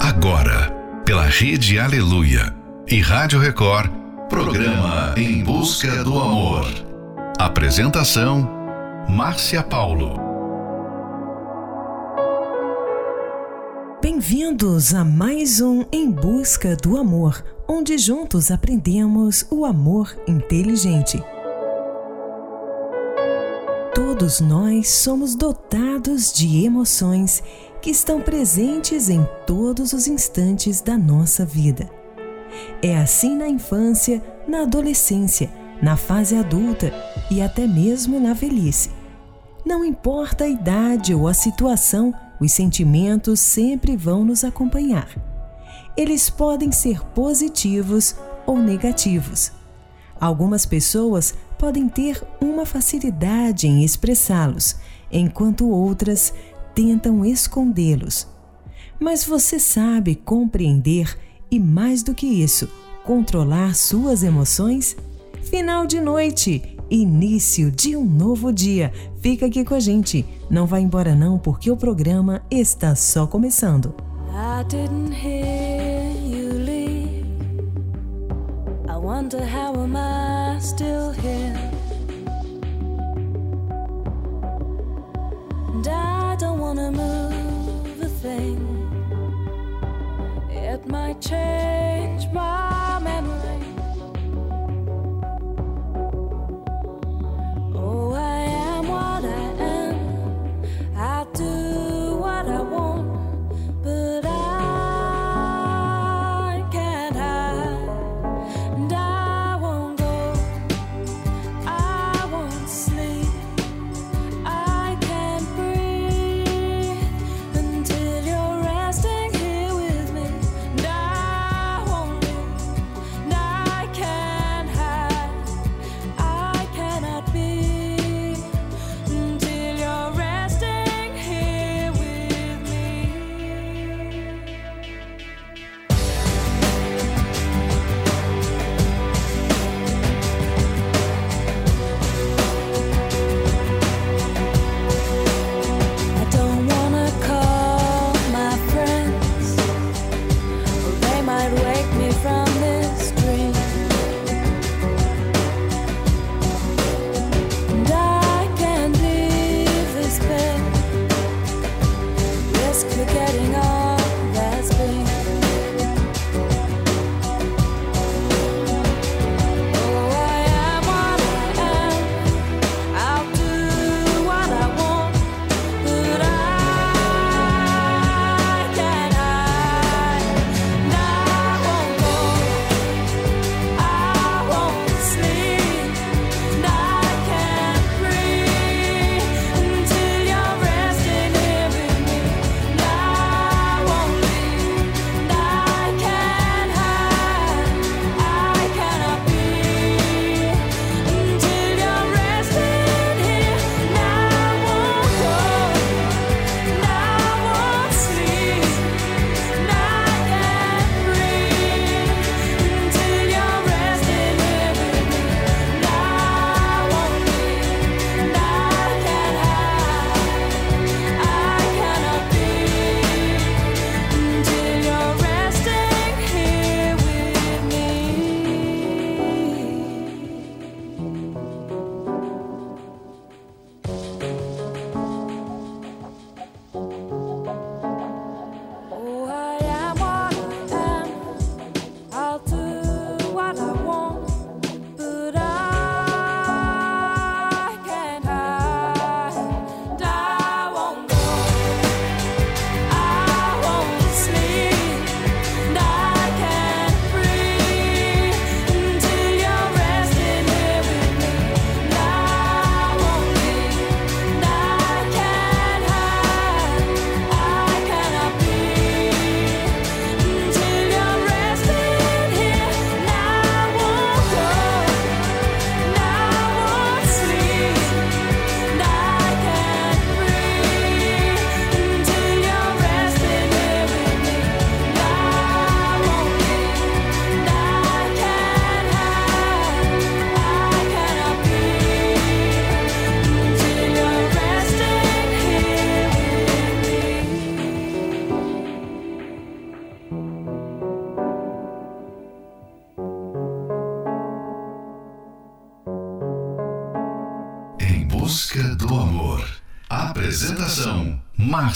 Agora, pela Rede Aleluia e Rádio Record, programa Em Busca do Amor. Apresentação: Márcia Paulo. Bem-vindos a mais um Em Busca do Amor, onde juntos aprendemos o amor inteligente. Todos nós somos dotados de emoções que estão presentes em todos os instantes da nossa vida. É assim na infância, na adolescência, na fase adulta e até mesmo na velhice. Não importa a idade ou a situação, os sentimentos sempre vão nos acompanhar. Eles podem ser positivos ou negativos. Algumas pessoas podem ter uma facilidade em expressá-los, enquanto outras tentam escondê-los. Mas você sabe compreender e, mais do que isso, controlar suas emoções? Final de noite, início de um novo dia. Fica aqui com a gente. Não vá embora não, porque o programa está só começando. I didn't hear you leave. I wonder how am I still here? And I wanna move a thing. It might change my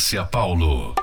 Márcia Paulo.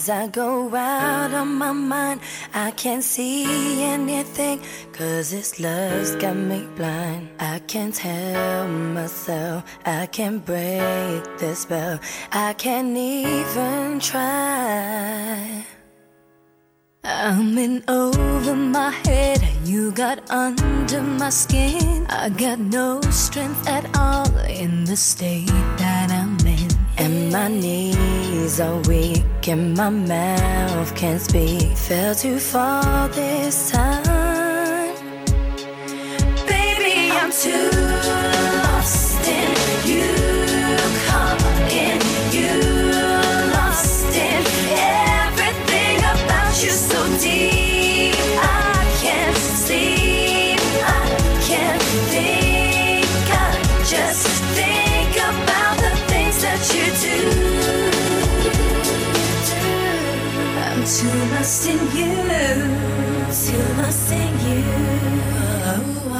As I go out of my mind, I can't see anything. Cause this love's got me blind. I can't tell myself. I can't break the spell. I can't even try. I'm in over my head, you got under my skin. I got no strength at all in the state that I'm in. And my knees knees are weak and my mouth can't speak. Fell too far this time. Baby, I'm too. trust in you. Too lost sing you.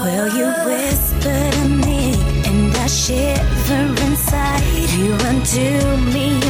Will you whisper to me? And I shiver inside. You undo me.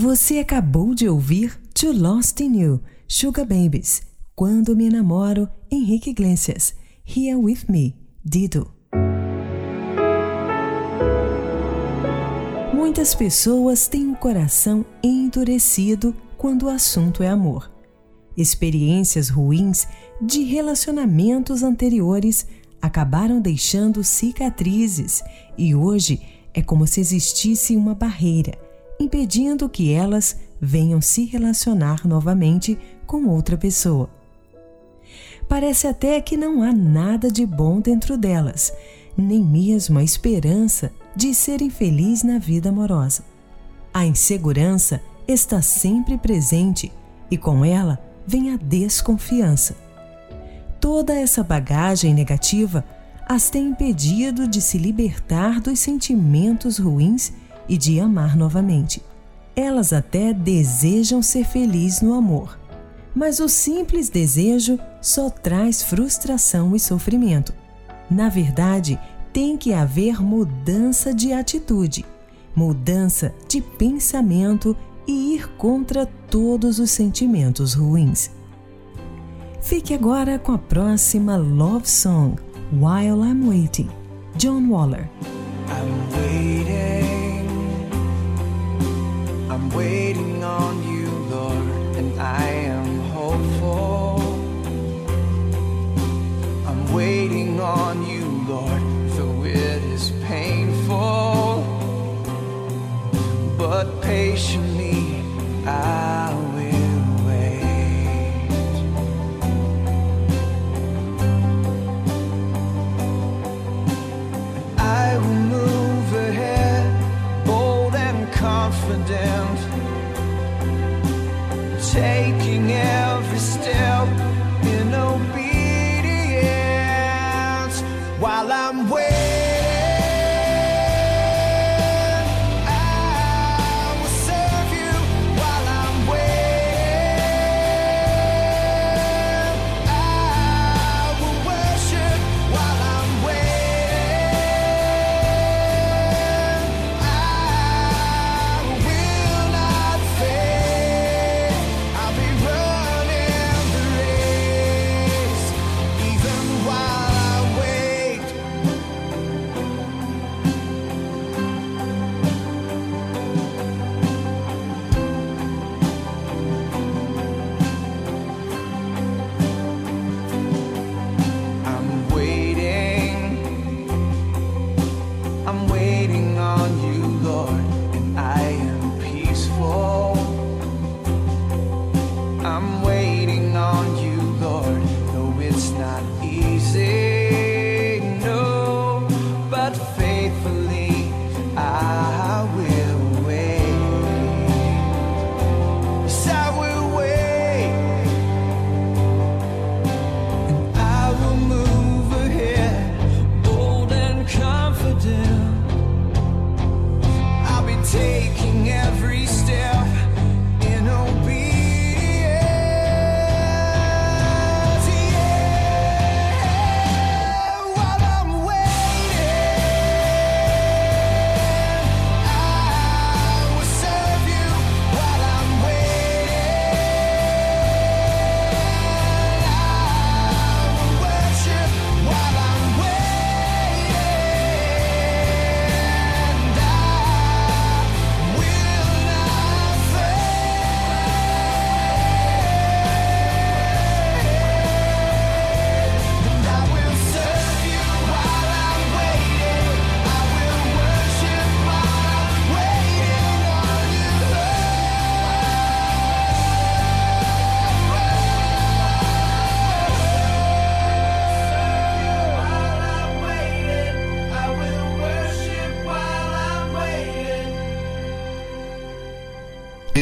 Você acabou de ouvir To Lost in You, Sugar Babies, Quando Me Namoro, Henrique Iglesias, Here With Me, Dido. Muitas pessoas têm o coração endurecido quando o assunto é amor. Experiências ruins de relacionamentos anteriores acabaram deixando cicatrizes e hoje é como se existisse uma barreira impedindo que elas venham se relacionar novamente com outra pessoa. Parece até que não há nada de bom dentro delas, nem mesmo a esperança de serem felizes na vida amorosa. A insegurança está sempre presente e com ela vem a desconfiança. Toda essa bagagem negativa as tem impedido de se libertar dos sentimentos ruins e de amar novamente. Elas até desejam ser felizes no amor, mas o simples desejo só traz frustração e sofrimento. Na verdade, tem que haver mudança de atitude, mudança de pensamento e ir contra todos os sentimentos ruins. Fique agora com a próxima Love Song, While I'm Waiting, John Waller. I'm waiting. I'm waiting on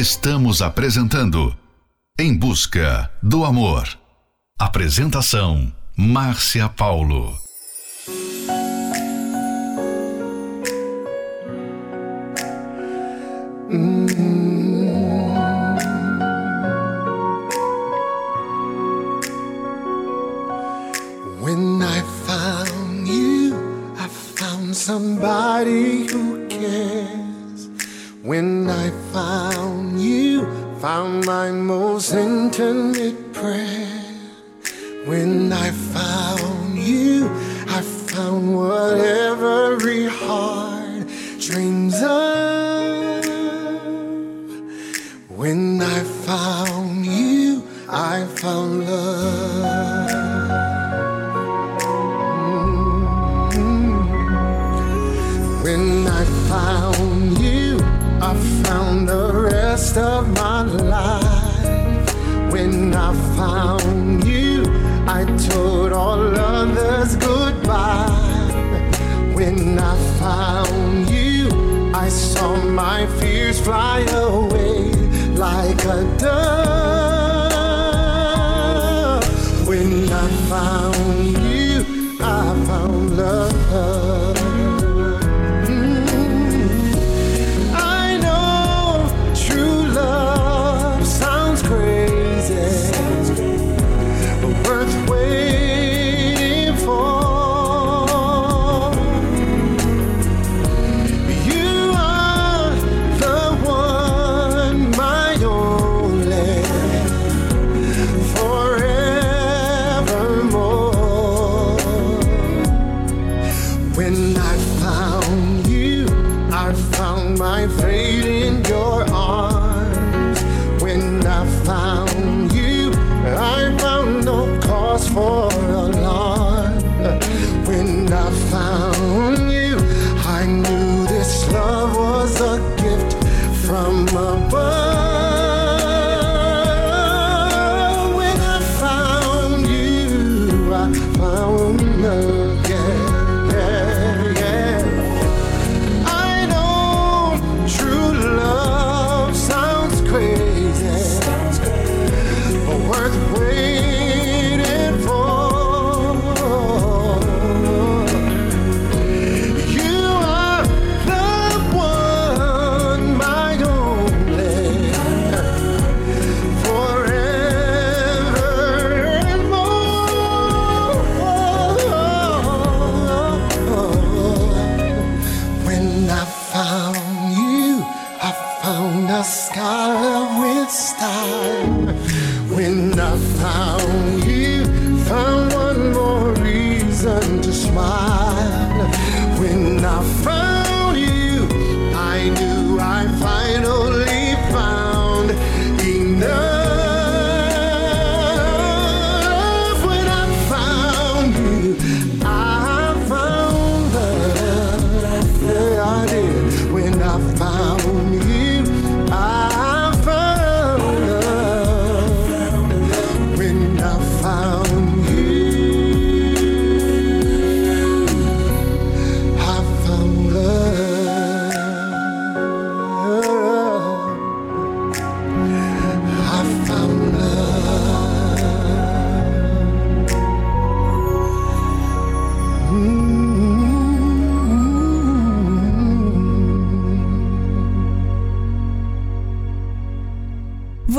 Estamos apresentando Em Busca do Amor. Apresentação: Márcia Paulo. When I found you, I found somebody who mountain.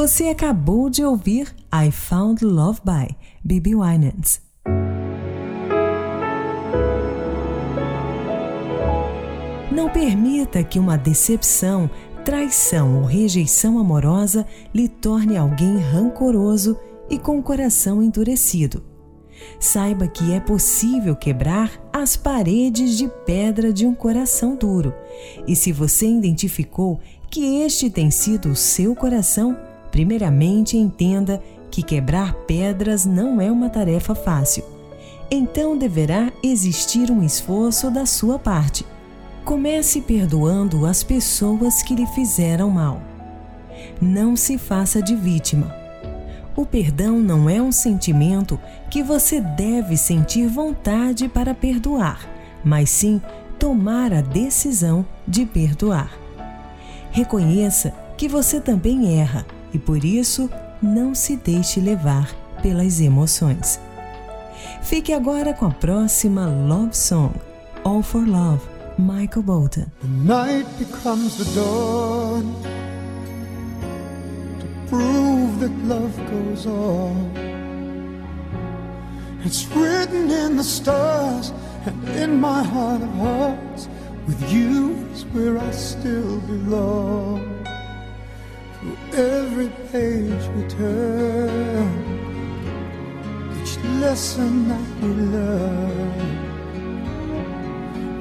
Você acabou de ouvir I Found Love by Bibi Winans. Não permita que uma decepção, traição ou rejeição amorosa lhe torne alguém rancoroso e com o coração endurecido. Saiba que é possível quebrar as paredes de pedra de um coração duro. E se você identificou que este tem sido o seu coração, primeiramente entenda que quebrar pedras não é uma tarefa fácil. Então deverá existir um esforço da sua parte. Comece perdoando as pessoas que lhe fizeram mal. Não se faça de vítima. O perdão não é um sentimento que você deve sentir vontade para perdoar, mas sim tomar a decisão de perdoar. Reconheça que você também erra e por isso não se deixe levar pelas emoções. Fique agora com a próxima Love Song, All for Love, Michael Bolton. The night becomes the dawn to prove that love goes on. It's written in the stars and in my heart of hearts. With you is where I still belong. Every page we turn, each lesson that we learn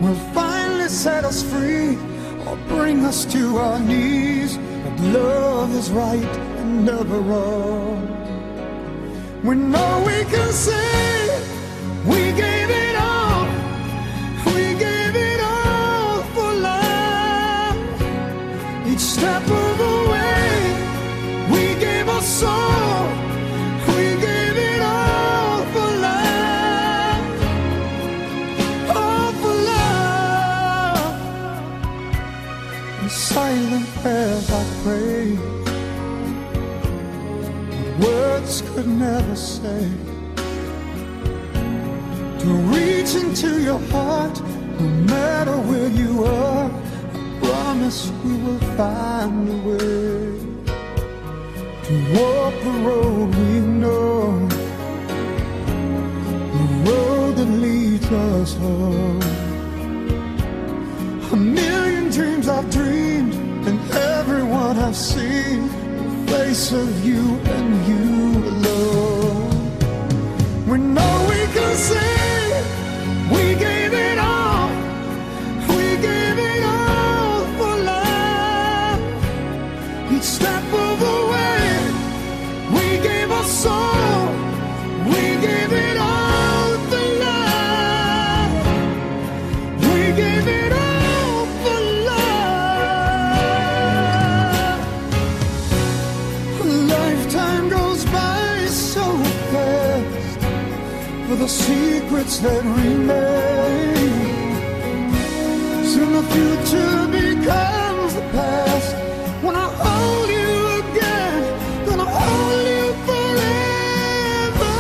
will finally set us free or bring us to our knees. But love is right and never wrong. We know we can say we gave it all. We gave it all for love. Each step silent prayers I pray. Words could never say to reach into your heart, no matter where you are. I promise we will find a way to walk the road we know, the road that leads us home. A million dreams I've dreamed, and everyone I've seen, the face of you and you alone. We know we can say secrets that remain. Soon the future becomes the past. When I hold you again, gonna hold you forever.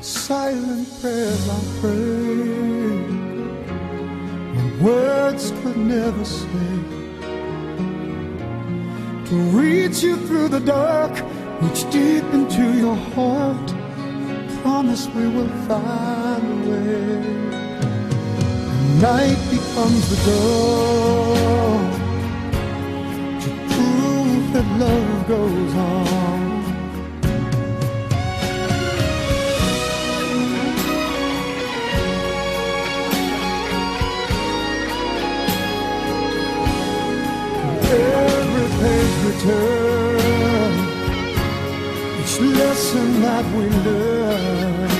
Silent prayers I pray, when words could never say reach you through the dark, reach deep into your heart. Promise we will find a way. Night becomes the dawn to prove that love goes on. Every lesson that we learn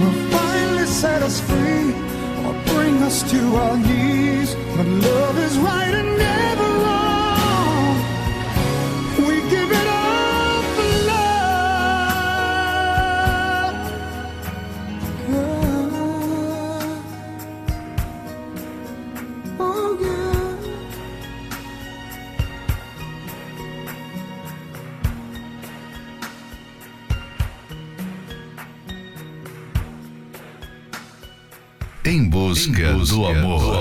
will finally set us free or bring us to our knees. But love is right and never do amor.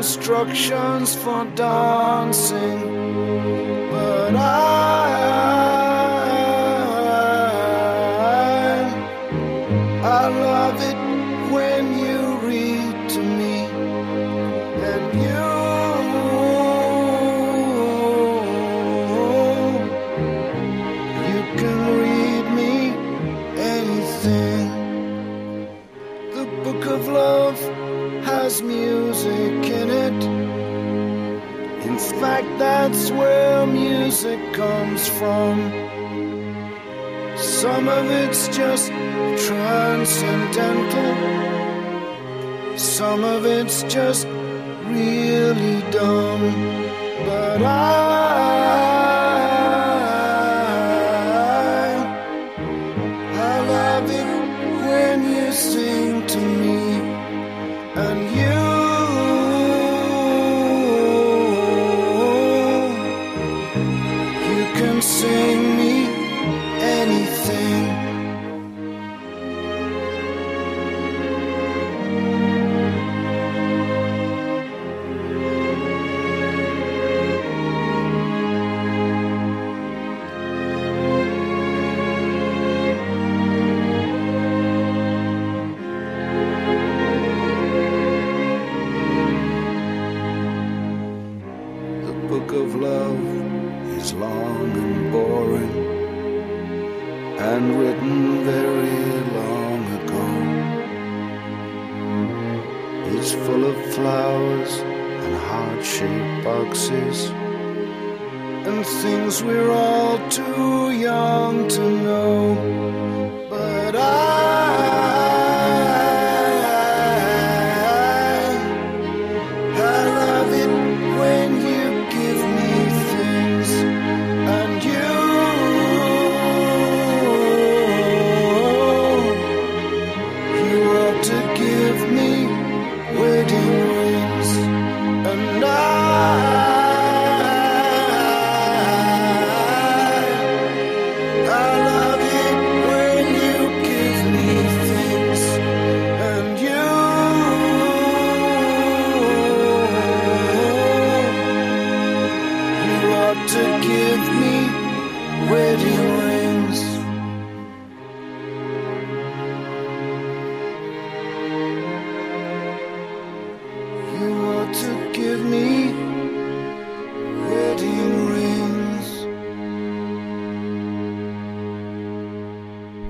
Instructions for dancing. But I, comes from. Some of it's just transcendental. Some of it's just really dumb. But I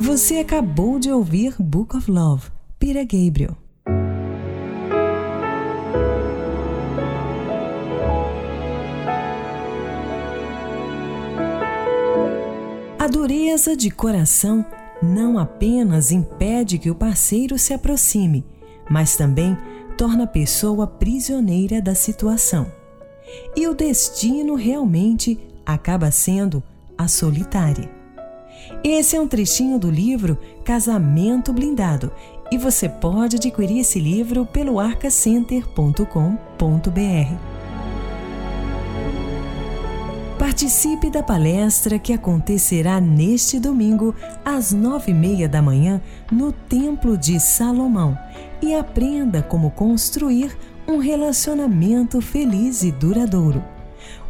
Você acabou de ouvir Book of Love, Peter Gabriel. A dureza de coração não apenas impede que o parceiro se aproxime, mas também torna a pessoa prisioneira da situação. E o destino realmente acaba sendo a solitária. Esse é um trechinho do livro Casamento Blindado e você pode adquirir esse livro pelo arcacenter.com.br. Participe da palestra que acontecerá neste domingo, às nove e meia da manhã, no Templo de Salomão e aprenda como construir um relacionamento feliz e duradouro.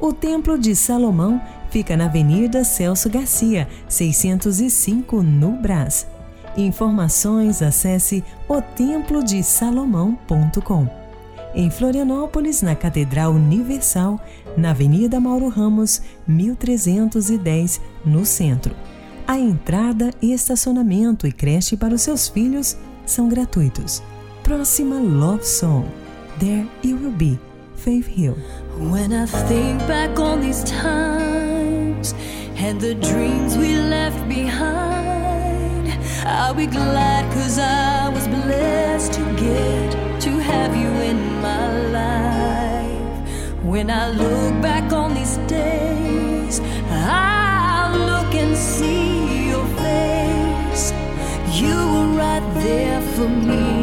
O Templo de Salomão fica na Avenida Celso Garcia, 605, no Brás. Informações acesse otemplodesalomão.com. Em Florianópolis, na Catedral Universal, na Avenida Mauro Ramos, 1310, no centro. A entrada, estacionamento e creche para os seus filhos são gratuitos. Próxima Love Song: There You Will Be, Faith Hill. When I think back on these times and the dreams we left behind, I'll be glad cause I was blessed to get to have you in my life. When I look back on these days, I'll look and see your face. You were right there for me.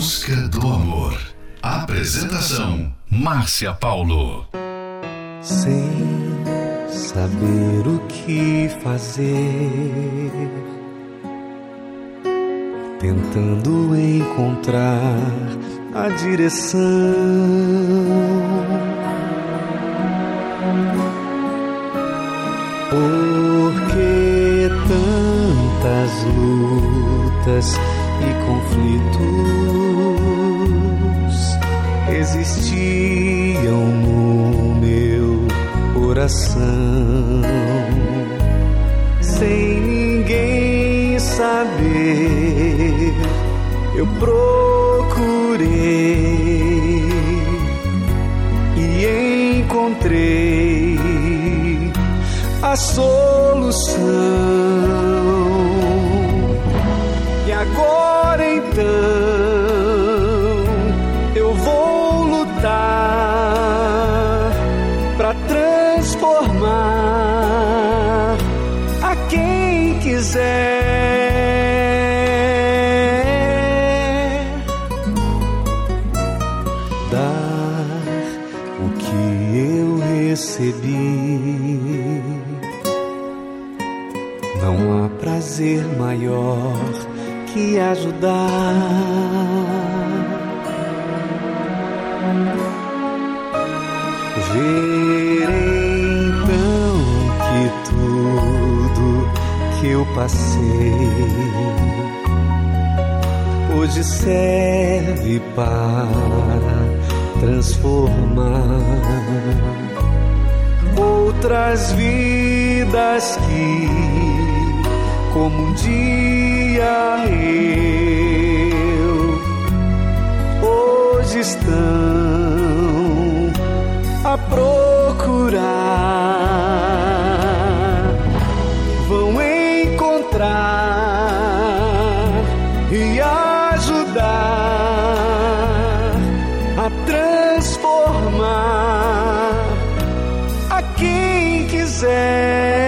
Busca do amor. Apresentação: Márcia Paulo. Sem saber o que fazer, tentando encontrar a direção. Porque tantas lutas e conflitos existiam no meu coração, sem ninguém saber. Eu procurei e encontrei a solução. E agora então que ajudar. Verei então que tudo que eu passei hoje serve para transformar outras vidas que, como um dia eu, hoje estão a procurar, vão encontrar e ajudar a transformar a quem quiser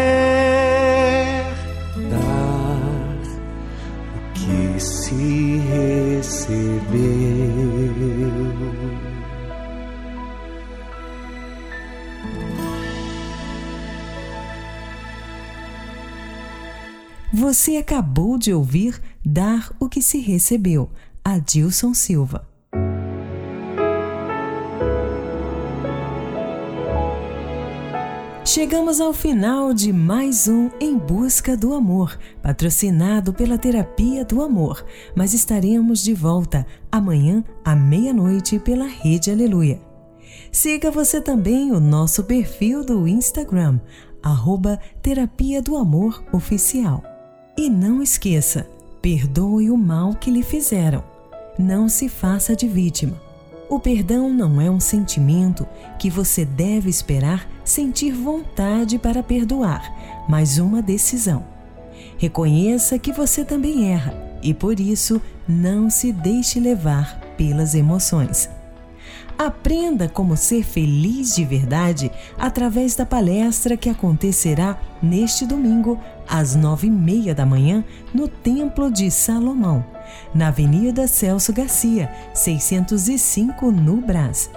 Você acabou de ouvir Dar o que se recebeu, Adilson Silva. Chegamos ao final de mais um Em Busca do Amor, patrocinado pela Terapia do Amor, mas estaremos de volta amanhã à meia-noite pela Rede Aleluia. Siga você também o nosso perfil do Instagram, arroba Terapia do Amor Oficial. E não esqueça, perdoe o mal que lhe fizeram. Não se faça de vítima. O perdão não é um sentimento que você deve esperar sentir vontade para perdoar, mas uma decisão. Reconheça que você também erra e por isso não se deixe levar pelas emoções. Aprenda como ser feliz de verdade através da palestra que acontecerá neste domingo, às nove e meia da manhã, no Templo de Salomão, na Avenida Celso Garcia, 605, no Brás.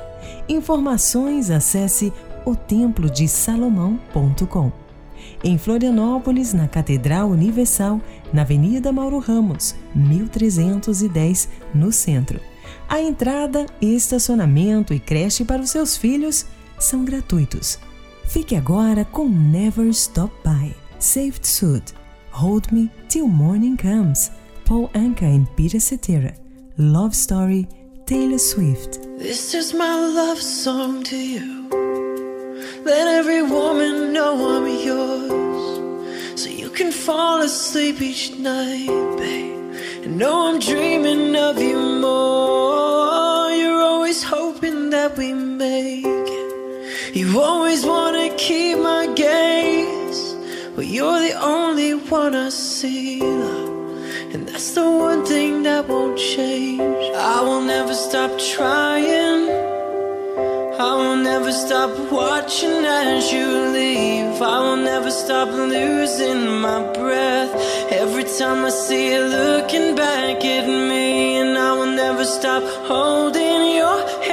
Informações acesse otemplodesalomão.com. Em Florianópolis, na Catedral Universal, na Avenida Mauro Ramos, 1310, no centro. A entrada, estacionamento e creche para os seus filhos são gratuitos. Fique agora com Never Stop By, Saved Suit, Hold Me Till Morning Comes, Paul Anka and Peter Cetera, Love Story, Taylor Swift. This is my love song to you. Let every woman know I'm yours. So you can fall asleep each night, babe. And know I'm dreaming of you more. You're always hoping that we make it. You always wanna keep my gaze. But you're the only one I see. And that's the one thing that won't change. I will never stop trying. I will never stop watching as you leave. I will never stop losing my breath. Every time I see you looking back at me, and I will never stop holding your hand.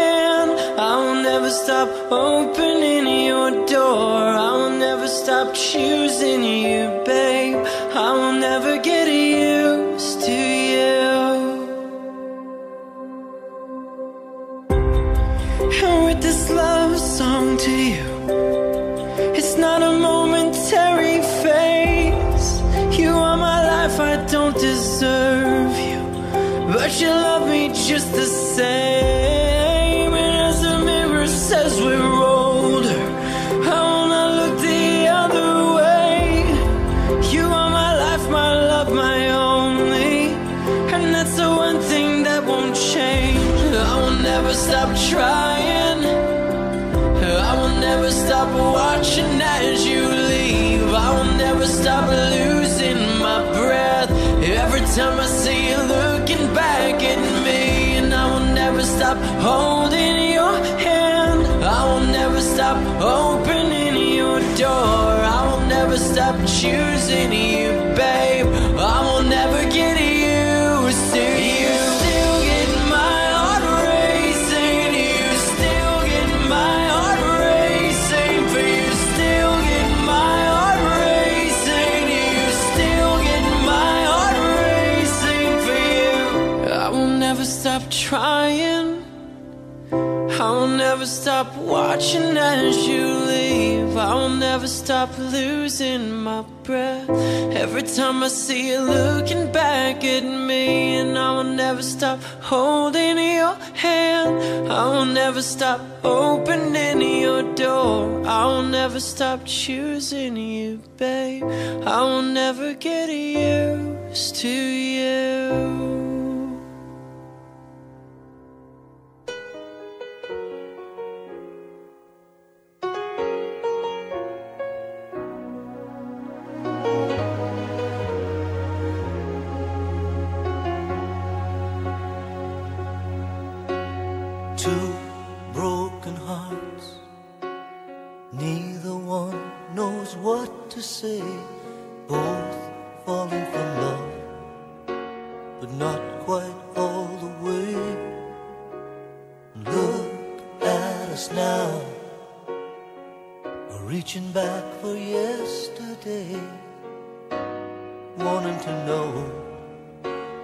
Stop opening your door. I will never stop choosing you, babe. I will never get used to you. And with this love song to you, it's not a momentary phase. You are my life, I don't deserve you. But you love me just the same. Choosing you, babe. I will never get used to you. Still get my heart racing. You still get my heart racing. For you still get my heart racing. You still get my heart racing for you. I will never stop trying. I will never stop watching as you leave. I will never stop losing my breath. Every time I see you looking back at me, and I will never stop holding your hand. I will never stop opening your door. I will never stop choosing you, babe. I will never get used to you.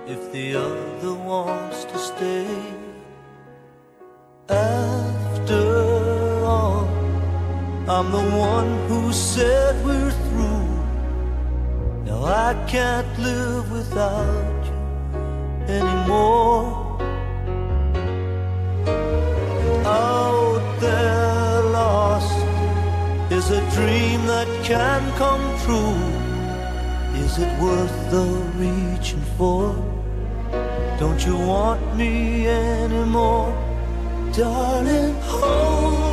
If the other wants to stay. After all, I'm the one who said we're through. Now I can't live without you anymore. Out there, lost is a dream that can come true. Is it worth the reaching for? Don't you want me anymore? Darling, hold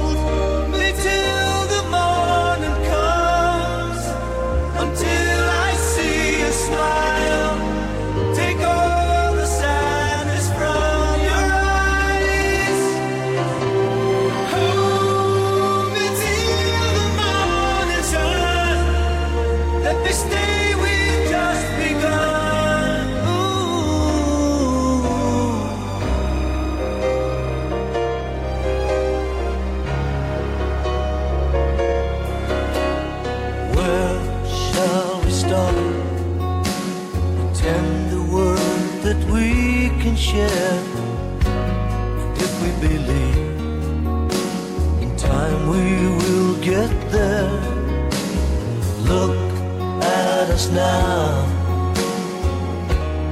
share. If we believe in time, we will get there. Look at us now,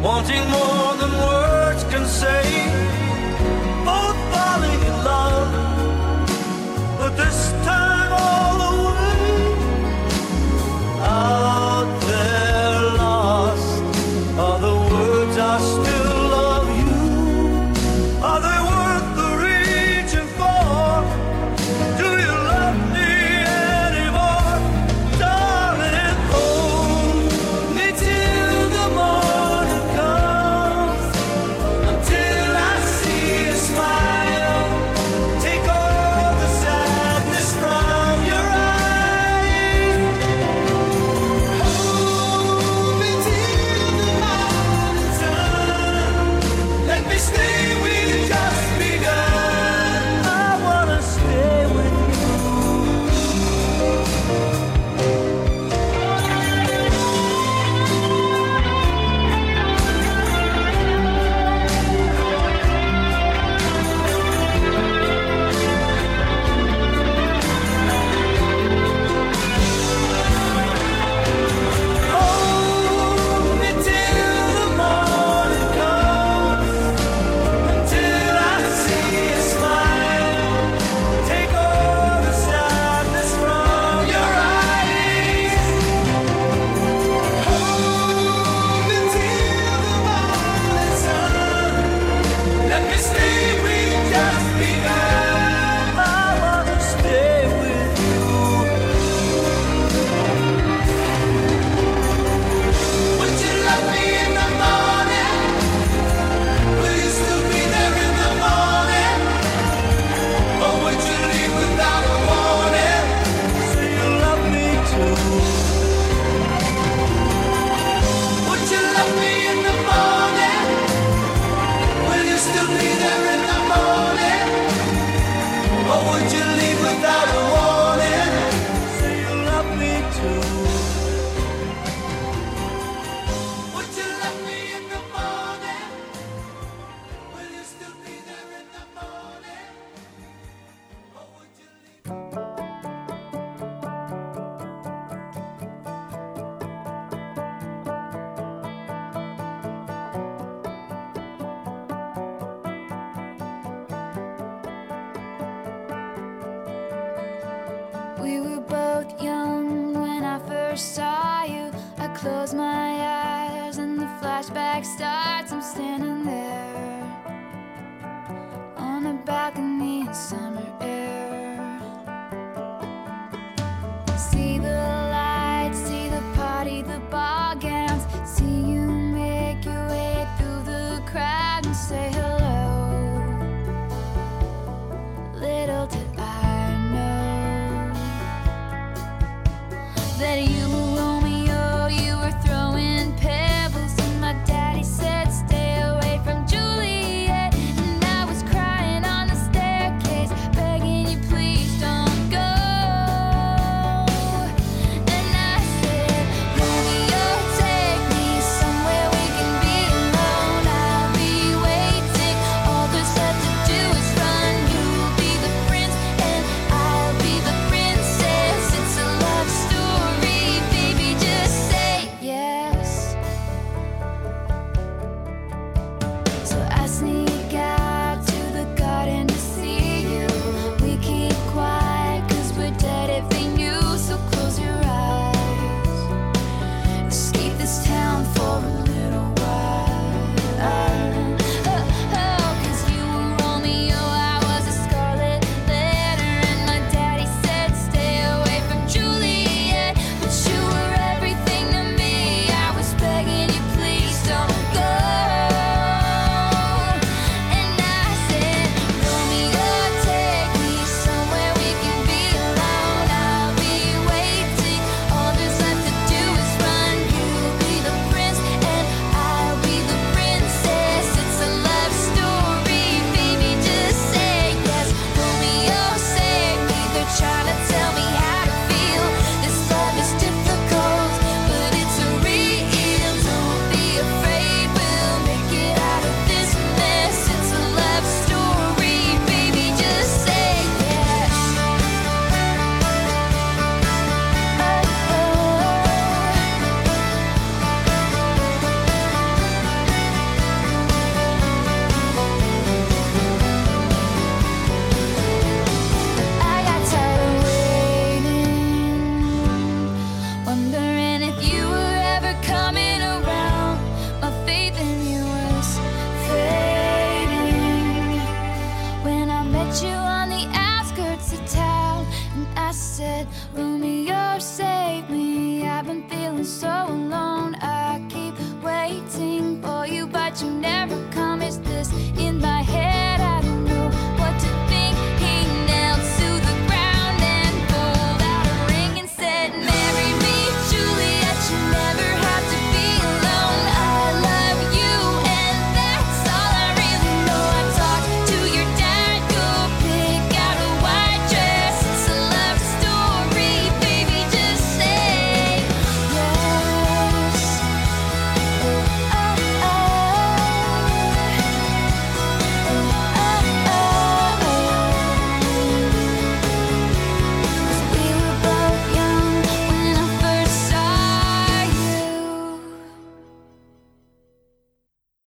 wanting more that you